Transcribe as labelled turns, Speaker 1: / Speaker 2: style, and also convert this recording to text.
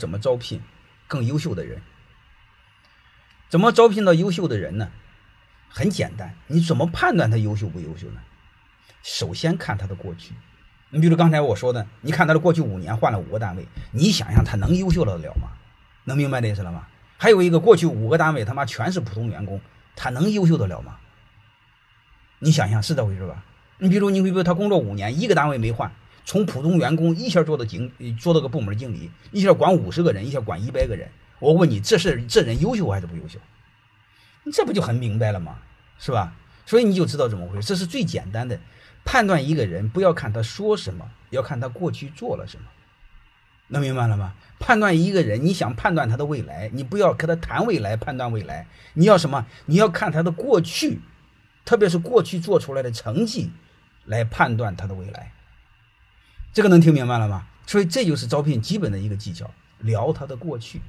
Speaker 1: 怎么招聘更优秀的人？怎么招聘到优秀的人呢？很简单，你怎么判断他优秀不优秀呢？首先看他的过去。你比如刚才我说的，你看他的过去五年换了五个单位，你想想他能优秀得了吗？能明白这意思了吗？还有一个过去五个单位他妈全是普通员工，他能优秀得了吗？你想想是这回事吧？你比如你比如他工作五年，一个单位没换，从普通员工一下做到经做到个部门经理，一下管五十个人，一下管一百个人。我问你，这是这人优秀还是不优秀？你这不就很明白了吗？是吧？所以你就知道怎么回事。这是最简单的。判断一个人，不要看他说什么，要看他过去做了什么，能明白了吗？判断一个人，你想判断他的未来，你不要跟他谈未来，判断未来，你要什么？你要看他的过去，特别是过去做出来的成绩，来判断他的未来。这个能听明白了吗？所以这就是招聘基本的一个技巧，聊他的过去。